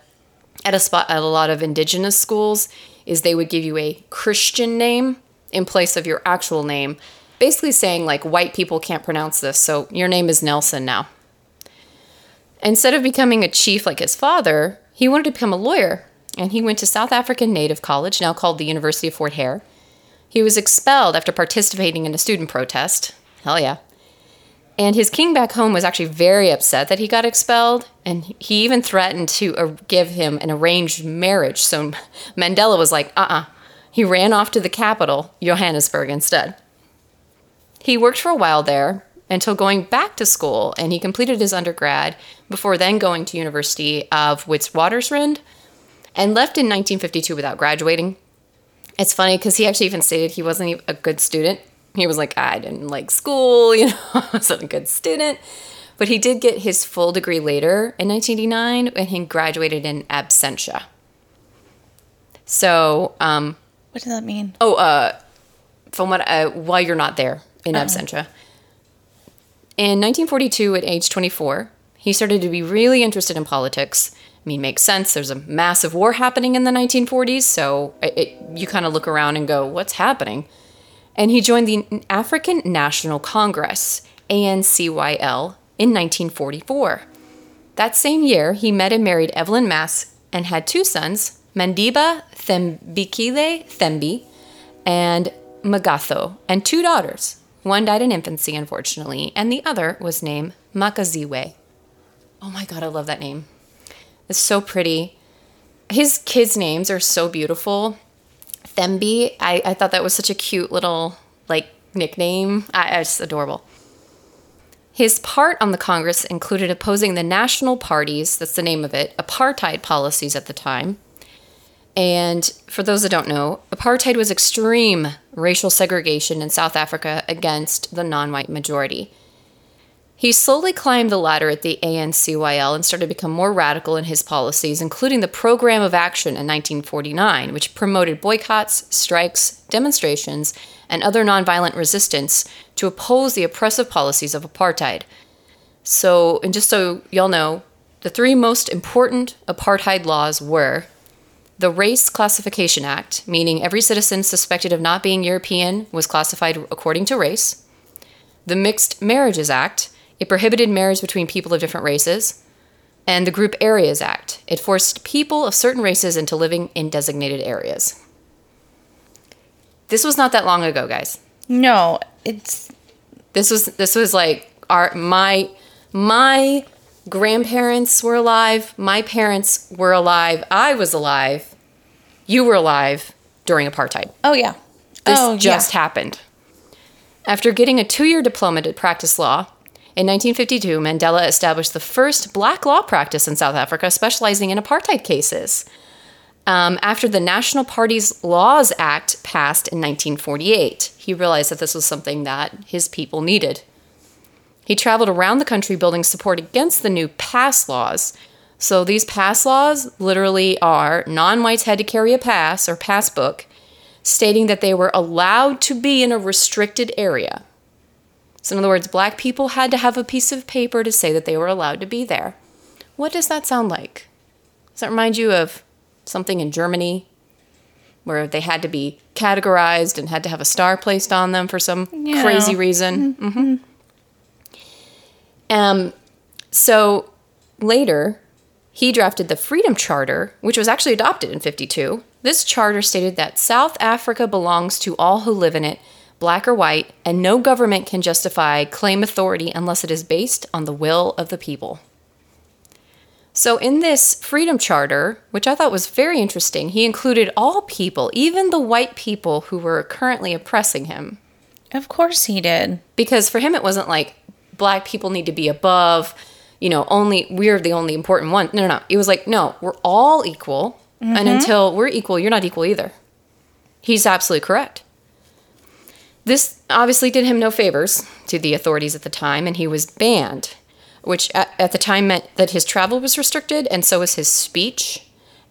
at a spot at a lot of indigenous schools is they would give you a Christian name in place of your actual name, basically saying like white people can't pronounce this, so your name is Nelson now. Instead of becoming a chief like his father, he wanted to become a lawyer, and he went to South African Native College, now called the University of Fort Hare. He was expelled after participating in a student protest. Hell yeah. And his king back home was actually very upset that he got expelled, and he even threatened to uh, give him an arranged marriage. So Mandela was like, uh uh He ran off to the capital, Johannesburg, instead. He worked for a while there until going back to school, and he completed his undergrad before then going to University of Witwatersrand and left in 1952 without graduating. It's funny because he actually even stated he wasn't a good student. He was like, I didn't like school, you know, I wasn't a good student. But he did get his full degree later in 1989 when he graduated in absentia. So, um, What does that mean? oh, uh, from what, uh, while you're not there in absentia. In 1942, at age 24, he started to be really interested in politics. I mean, makes sense. There's a massive war happening in the 1940s, so it, it, you kind of look around and go, what's happening? And he joined the African National Congress, ANCYL, in 1944. That same year, he met and married Evelyn Mase and had two sons, Mandiba Thembekile Thembi and Makgatho, and two daughters. One died in infancy, unfortunately, and the other was named Makaziwe. Oh my god, I love that name. It's so pretty. His kids' names are so beautiful. Thembi, I, I thought that was such a cute little like nickname. I, I just adorable. His part on the Congress included opposing the national Party's, that's the name of it, apartheid policies at the time. And for those that don't know, apartheid was extreme racial segregation in South Africa against the non white majority. He slowly climbed the ladder at the ANCYL and started to become more radical in his policies, including the Program of Action in 1949, which promoted boycotts, strikes, demonstrations, and other nonviolent resistance to oppose the oppressive policies of apartheid. So, and just so y'all know, the three most important apartheid laws were the Race Classification Act, meaning every citizen suspected of not being European was classified according to race. The Mixed Marriages Act, it prohibited marriage between people of different races. And the Group Areas Act, it forced people of certain races into living in designated areas. This was not that long ago, guys. No, it's This was this was like our my my grandparents were alive, my parents were alive, I was alive, you were alive during apartheid. oh yeah. This oh just yeah. happened. After getting a two year diploma to practice law, in 1952, Mandela established the first black law practice in South Africa, specializing in apartheid cases. Um, after the National Party's Laws Act passed in 1948, he realized that this was something that his people needed. He traveled around the country building support against the new pass laws. So these pass laws literally are non whites had to carry a pass or passbook stating that they were allowed to be in a restricted area. So, in other words, black people had to have a piece of paper to say that they were allowed to be there. What does that sound like? Does that remind you of something in Germany where they had to be categorized and had to have a star placed on them for some Yeah. crazy reason? hmm Um, so later, he drafted the Freedom Charter, which was actually adopted in 52. This charter stated that South Africa belongs to all who live in it, black or white, and no government can justify claim authority unless it is based on the will of the people. So, in this Freedom Charter, which I thought was very interesting, he included all people, even the white people who were currently oppressing him. Of course he did. because for him it wasn't like black people need to be above you know only we're the only important one. No no no. It was like no we're all equal. And mm-hmm. until we're equal you're not equal either. He's absolutely correct this obviously did him no favors to the authorities at the time and he was banned which at, at the time meant that his travel was restricted and so was his speech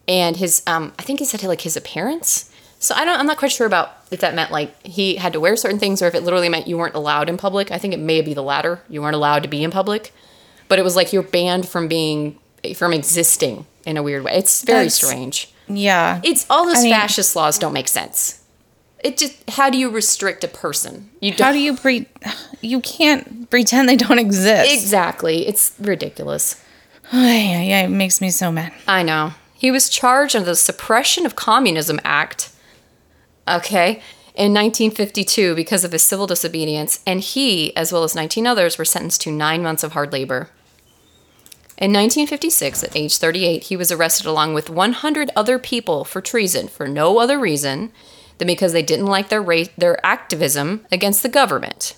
and his um, i think he said like his appearance. So i don't i'm not quite sure about if that meant like he had to wear certain things or if it literally meant you weren't allowed in public. I think it may be the latter. You weren't allowed to be in public. But it was like you're banned from being from existing in a weird way. It's very That's- strange. Yeah. it's all those I mean- fascist laws don't make sense it just how do you restrict a person you How do you pre? You can't pretend they don't exist. exactly it's ridiculous yeah, yeah, it makes me so mad. I know. He was charged under the Suppression of Communism Act, okay, in 1952 because of his civil disobedience, and he, as well as 19 others, were sentenced to nine months of hard labor. In 1956, at age 38, he was arrested along with 100 other people for treason for no other reason than because they didn't like their ra- their activism against the government.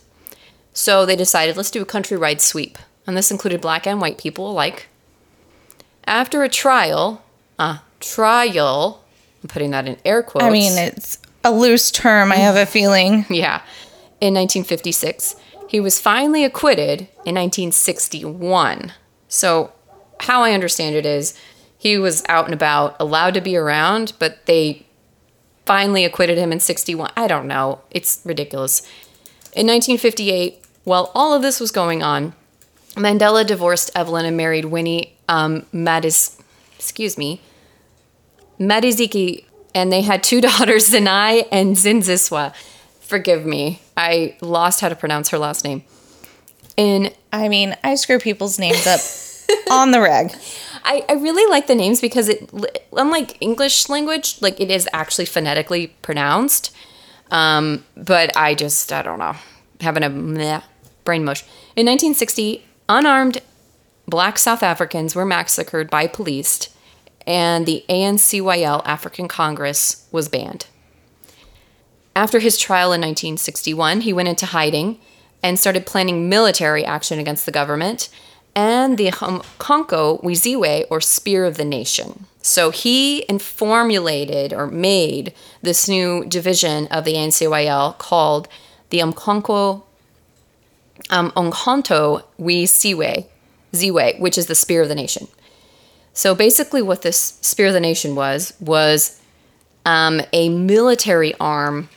So they decided, let's do a countrywide sweep, and this included black and white people alike. After a trial, uh, trial, I'm putting that in air quotes. I mean, it's a loose term. I have a feeling. yeah, in 1956, he was finally acquitted in 1961. So, how I understand it is he was out and about, allowed to be around, but they finally acquitted him in 61. I don't know. It's ridiculous. In 1958, while all of this was going on, Mandela divorced Evelyn and married Winnie um, Madis, excuse me, Madiziki, and they had two daughters, Zinai and Zinziswa. Forgive me, I lost how to pronounce her last name. In I mean, I screw people's names up on the reg. I, I really like the names because it, unlike English language, like it is actually phonetically pronounced. Um, but I just, I don't know, having a meh, brain mush. In 1960, unarmed black South Africans were massacred by police, and the ANCYL African Congress was banned. After his trial in 1961, he went into hiding and started planning military action against the government. And the Konko Wiziwe, or Spear of the Nation. So he formulated or made this new division of the ANCYL called the Umkonko um, Onkonto Wisiwe, Ziwe, which is the Spear of the Nation. So basically, what this Spear of the Nation was was um, a military arm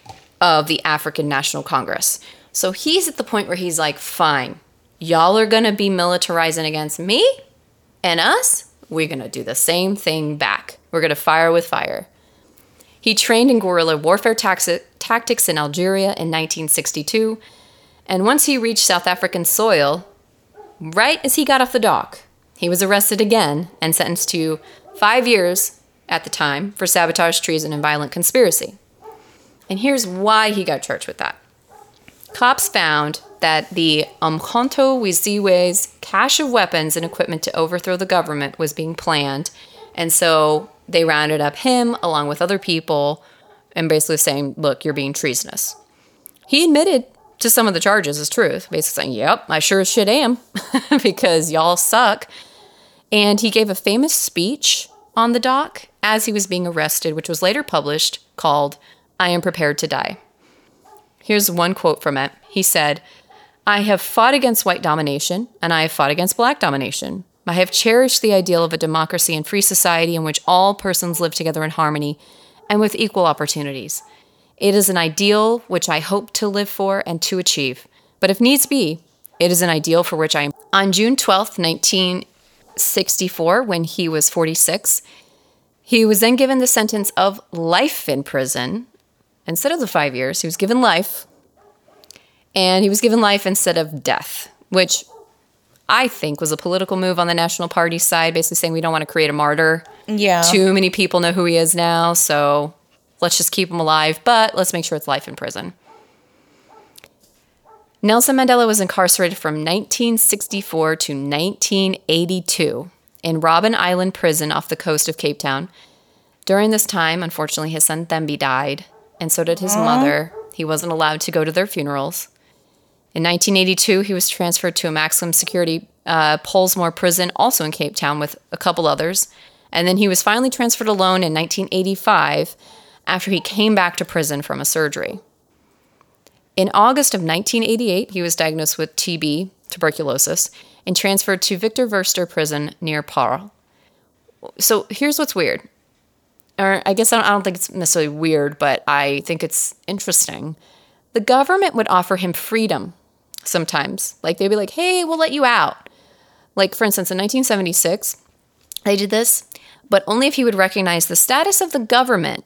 of the African National Congress. So he's at the point where he's like, fine, y'all are going to be militarizing against me and us. We're going to do the same thing back. We're going to fire with fire. He trained in guerrilla warfare tactics in Algeria in 1962. And once he reached South African soil, right as he got off the dock, he was arrested again and sentenced to five years at the time for sabotage, treason, and violent conspiracy. And here's why he got charged with that. Cops found that the Umkhonto Weziwe's cache of weapons and equipment to overthrow the government was being planned. And so they rounded up him along with other people and basically saying, look, you're being treasonous. He admitted to some of the charges as truth, basically saying, yep, I sure as shit am because y'all suck. And he gave a famous speech on the dock as he was being arrested, which was later published, called I Am Prepared to Die. Here's one quote from it. He said, I have fought against white domination and I have fought against black domination. I have cherished the ideal of a democracy and free society in which all persons live together in harmony and with equal opportunities. It is an ideal which I hope to live for and to achieve. But if needs be, it is an ideal for which I am. On June 12th, 1964, when he was 46, he was then given the sentence of life in prison instead of the five years, he was given life. And he was given life instead of death, which I think was a political move on the National Party side, basically saying we don't want to create a martyr. Yeah. Too many people know who he is now, so let's just keep him alive, but let's make sure it's life in prison. Nelson Mandela was incarcerated from 1964 to 1982 in Robben Island Prison off the coast of Cape Town. During this time, unfortunately, his son Thembi died, and so did his Aww. mother. He wasn't allowed to go to their funerals. In 1982, he was transferred to a maximum security uh, Pollsmoor prison, also in Cape Town, with a couple others. And then he was finally transferred alone in 1985 after he came back to prison from a surgery. In August of 1988, he was diagnosed with TB, tuberculosis, and transferred to Victor Verster Prison near Paarl. So here's what's weird or I guess I don't, I don't think it's necessarily weird, but I think it's interesting. The government would offer him freedom sometimes. Like they'd be like, hey, we'll let you out. Like, for instance, in 1976, they did this, but only if he would recognize the status of the government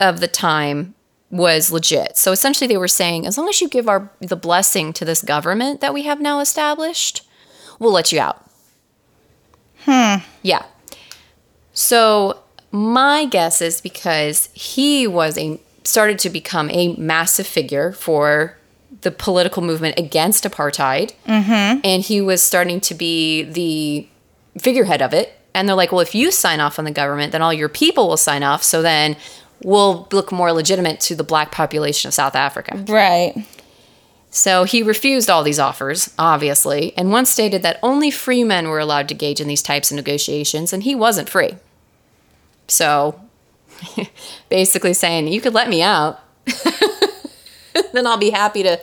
of the time was legit. So essentially, they were saying, as long as you give our the blessing to this government that we have now established, we'll let you out. Hmm. Yeah. So my guess is because he was a started to become a massive figure for the political movement against apartheid, mm-hmm. and he was starting to be the figurehead of it. And they're like, well, if you sign off on the government, then all your people will sign off. So then we'll look more legitimate to the black population of South Africa. Right. So he refused all these offers, obviously, and once stated that only free men were allowed to engage in these types of negotiations, and he wasn't free. So basically saying, you could let me out. then I'll be happy to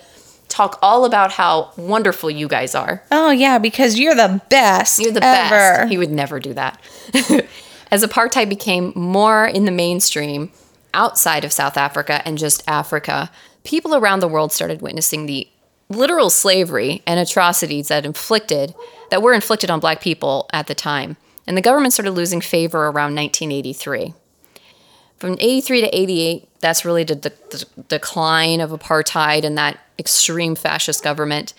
talk all about how wonderful you guys are. Oh, yeah, because you're the best. You're the ever. best. He would never do that. As apartheid became more in the mainstream outside of South Africa and just Africa, people around the world started witnessing the literal slavery and atrocities that inflicted that were inflicted on black people at the time and the government started losing favor around 1983. From 83 to 88, that's really the, the, the decline of apartheid and that extreme fascist government.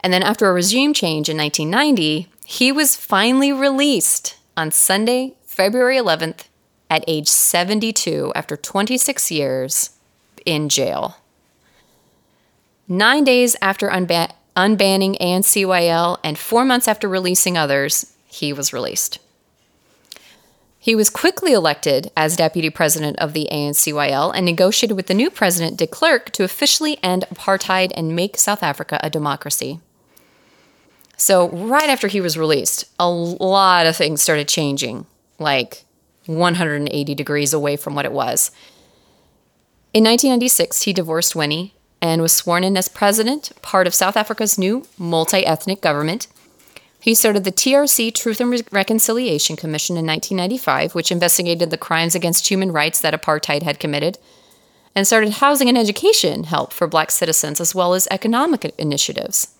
And then after a regime change in 1990, he was finally released on Sunday, February 11th, at age 72 after 26 years in jail. Nine days after unba- unbanning ANCYL and four months after releasing others, he was released. He was quickly elected as deputy president of the ANCYL and negotiated with the new president, de Klerk, to officially end apartheid and make South Africa a democracy. So, right after he was released, a lot of things started changing, like 180 degrees away from what it was. In 1996, he divorced Winnie and was sworn in as president, part of South Africa's new multi ethnic government. He started the TRC Truth and Re- Reconciliation Commission in 1995, which investigated the crimes against human rights that apartheid had committed, and started housing and education help for black citizens as well as economic initiatives.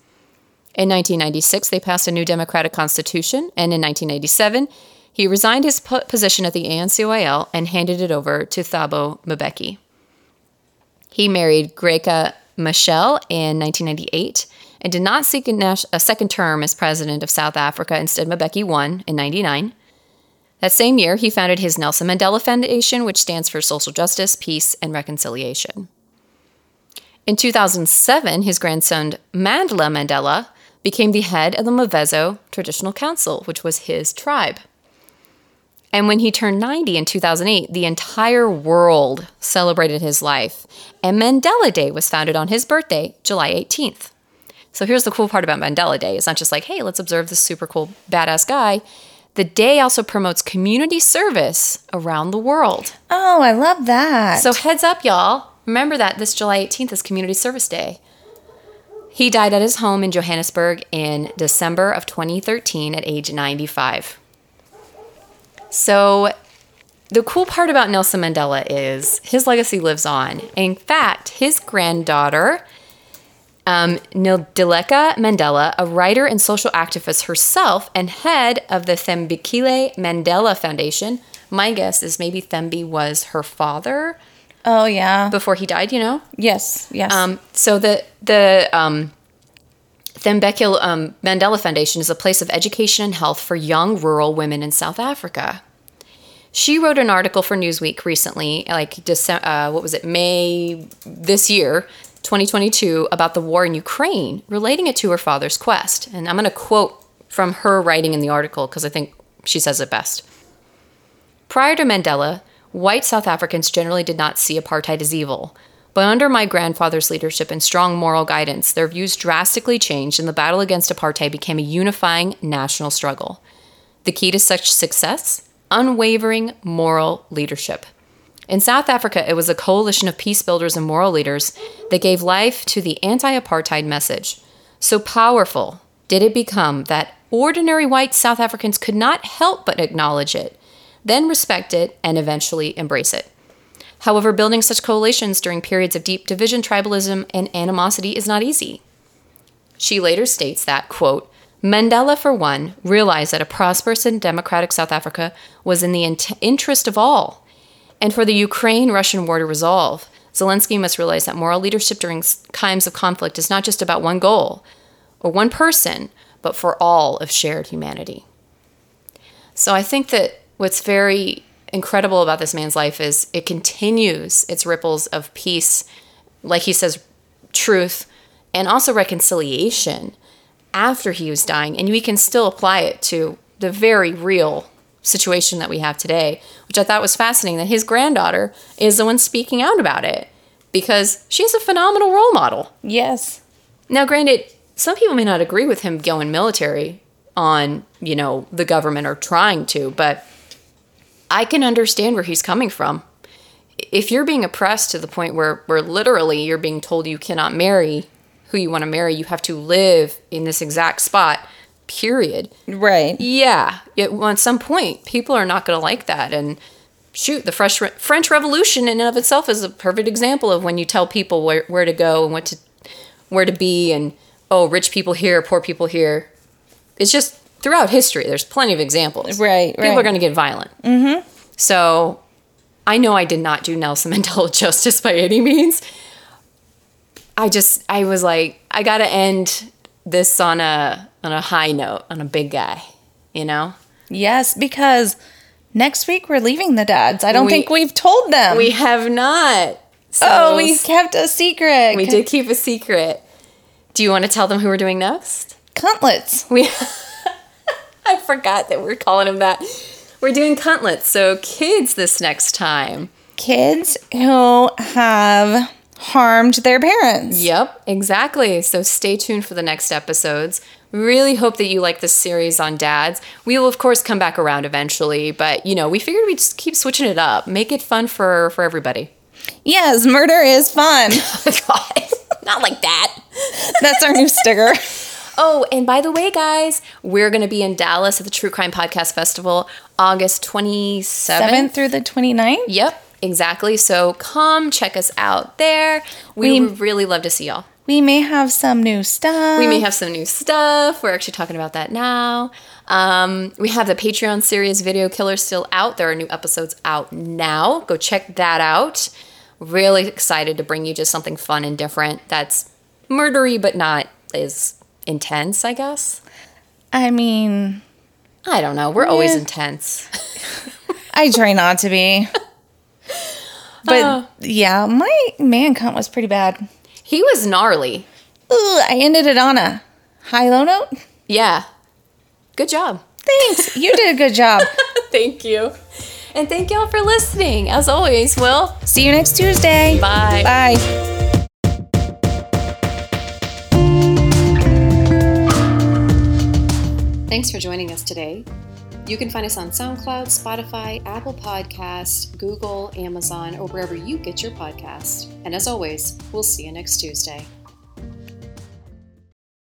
In 1996, they passed a new democratic constitution, and in 1997, he resigned his po- position at the ANCYL and handed it over to Thabo Mbeki. He married Graca Machel in 1998 and did not seek a, second term as president of South Africa. Instead, Mbeki won in 99. That same year, he founded his Nelson Mandela Foundation, which stands for social justice, peace, and reconciliation. In 2007, his grandson Mandla Mandela became the head of the Mvezo Traditional Council, which was his tribe. And when he turned 90 in 2008, the entire world celebrated his life. And Mandela Day was founded on his birthday, July 18th. So here's the cool part about Mandela Day. It's not just like, hey, let's observe this super cool, badass guy. The day also promotes community service around the world. Oh, I love that. So heads up, y'all. Remember that this July 18th is Community Service Day. He died at his home in Johannesburg in December of 2013 at age 95. So, the cool part about Nelson Mandela is his legacy lives on. In fact, his granddaughter, um, Ndileka Mandela, a writer and social activist herself and head of the Thembekile Mandela Foundation, my guess is maybe Thembi was her father oh yeah. before he died, you know? yes. Yes. Um, so the the um, Thembekile um, Mandela Foundation is a place of education and health for young rural women in South Africa. She wrote an article for Newsweek recently, like December, uh, what was it, May this year, 2022, about the war in Ukraine, relating it to her father's quest. And I'm going to quote from her writing in the article because I think she says it best. Prior to Mandela, white South Africans generally did not see apartheid as evil. But under my grandfather's leadership and strong moral guidance, their views drastically changed and the battle against apartheid became a unifying national struggle. The key to such success? Unwavering moral leadership. In South Africa, it was a coalition of peace builders and moral leaders that gave life to the anti apartheid message. So powerful did it become that ordinary white South Africans could not help but acknowledge it, then respect it, and eventually embrace it. However, building such coalitions during periods of deep division, tribalism, and animosity is not easy. She later states that, quote, Mandela, for one, realized that a prosperous and democratic South Africa was in the int- interest of all. And for the Ukraine Russian war to resolve, Zelensky must realize that moral leadership during times of conflict is not just about one goal or one person, but for all of shared humanity. So I think that what's very incredible about this man's life is it continues its ripples of peace, like he says, truth, and also reconciliation after he was dying. And we can still apply it to the very real situation that we have today, which I thought was fascinating that his granddaughter is the one speaking out about it because she's a phenomenal role model. yes. Now, granted, some people may not agree with him going military on, you know, the government or trying to, but I can understand where he's coming from. If you're being oppressed to the point where, where literally you're being told you cannot marry who you want to marry, you have to live in this exact spot, period. Right. Yeah, it, well, at some point, people are not going to like that. And shoot, the French, French Revolution in and of itself is a perfect example of when you tell people where, where to go and what to where to be and oh rich people here poor people here it's just throughout history there's plenty of examples Right, people are going to get violent mm-hmm. so i know i did not do nelson mandela justice by any means i just i was like i gotta end this on a on a high note on a big guy you know Yes, because next week we're leaving the dads. I don't We- think we've told them. we have not so oh, we kept a secret. we did keep a secret do you want to tell them who we're doing next Cuntlets. We I forgot that we're calling them that. We're doing cuntlets, so kids this next time. Kids who have harmed their parents. Yep, exactly. So stay tuned for the next episodes. Really hope that you like this series on dads. We will, of course, come back around eventually, but you know, we figured we'd just keep switching it up, make it fun for for everybody. Yes, murder is fun. Oh God, not like that. That's our new sticker. Oh, and by the way, guys, we're going to be in Dallas at the True Crime Podcast Festival August 27th. 7th through the 29th. Yep, exactly. So come check us out there. We, We- would really love to see y'all. We may have some new stuff. We may have some new stuff. We're actually talking about that now. Um, we have the Patreon series Video Killer still out. There are new episodes out now. Go check that out. Really excited to bring you just something fun and different that's murdery but not as intense, I guess. I mean, I don't know. We're always intense. I try not to be. But Oh. yeah, my man cunt was pretty bad. He was gnarly. Ugh, I ended it on a high low note. Yeah. Good job. Thanks. You did a good job. Thank you. And thank y'all for listening. As always, we'll See you next Tuesday. Bye. Bye. Thanks for joining us today. You can find us on SoundCloud, Spotify, Apple Podcast, Google, Amazon, or wherever you get your podcast. And as always, we'll see you next Tuesday.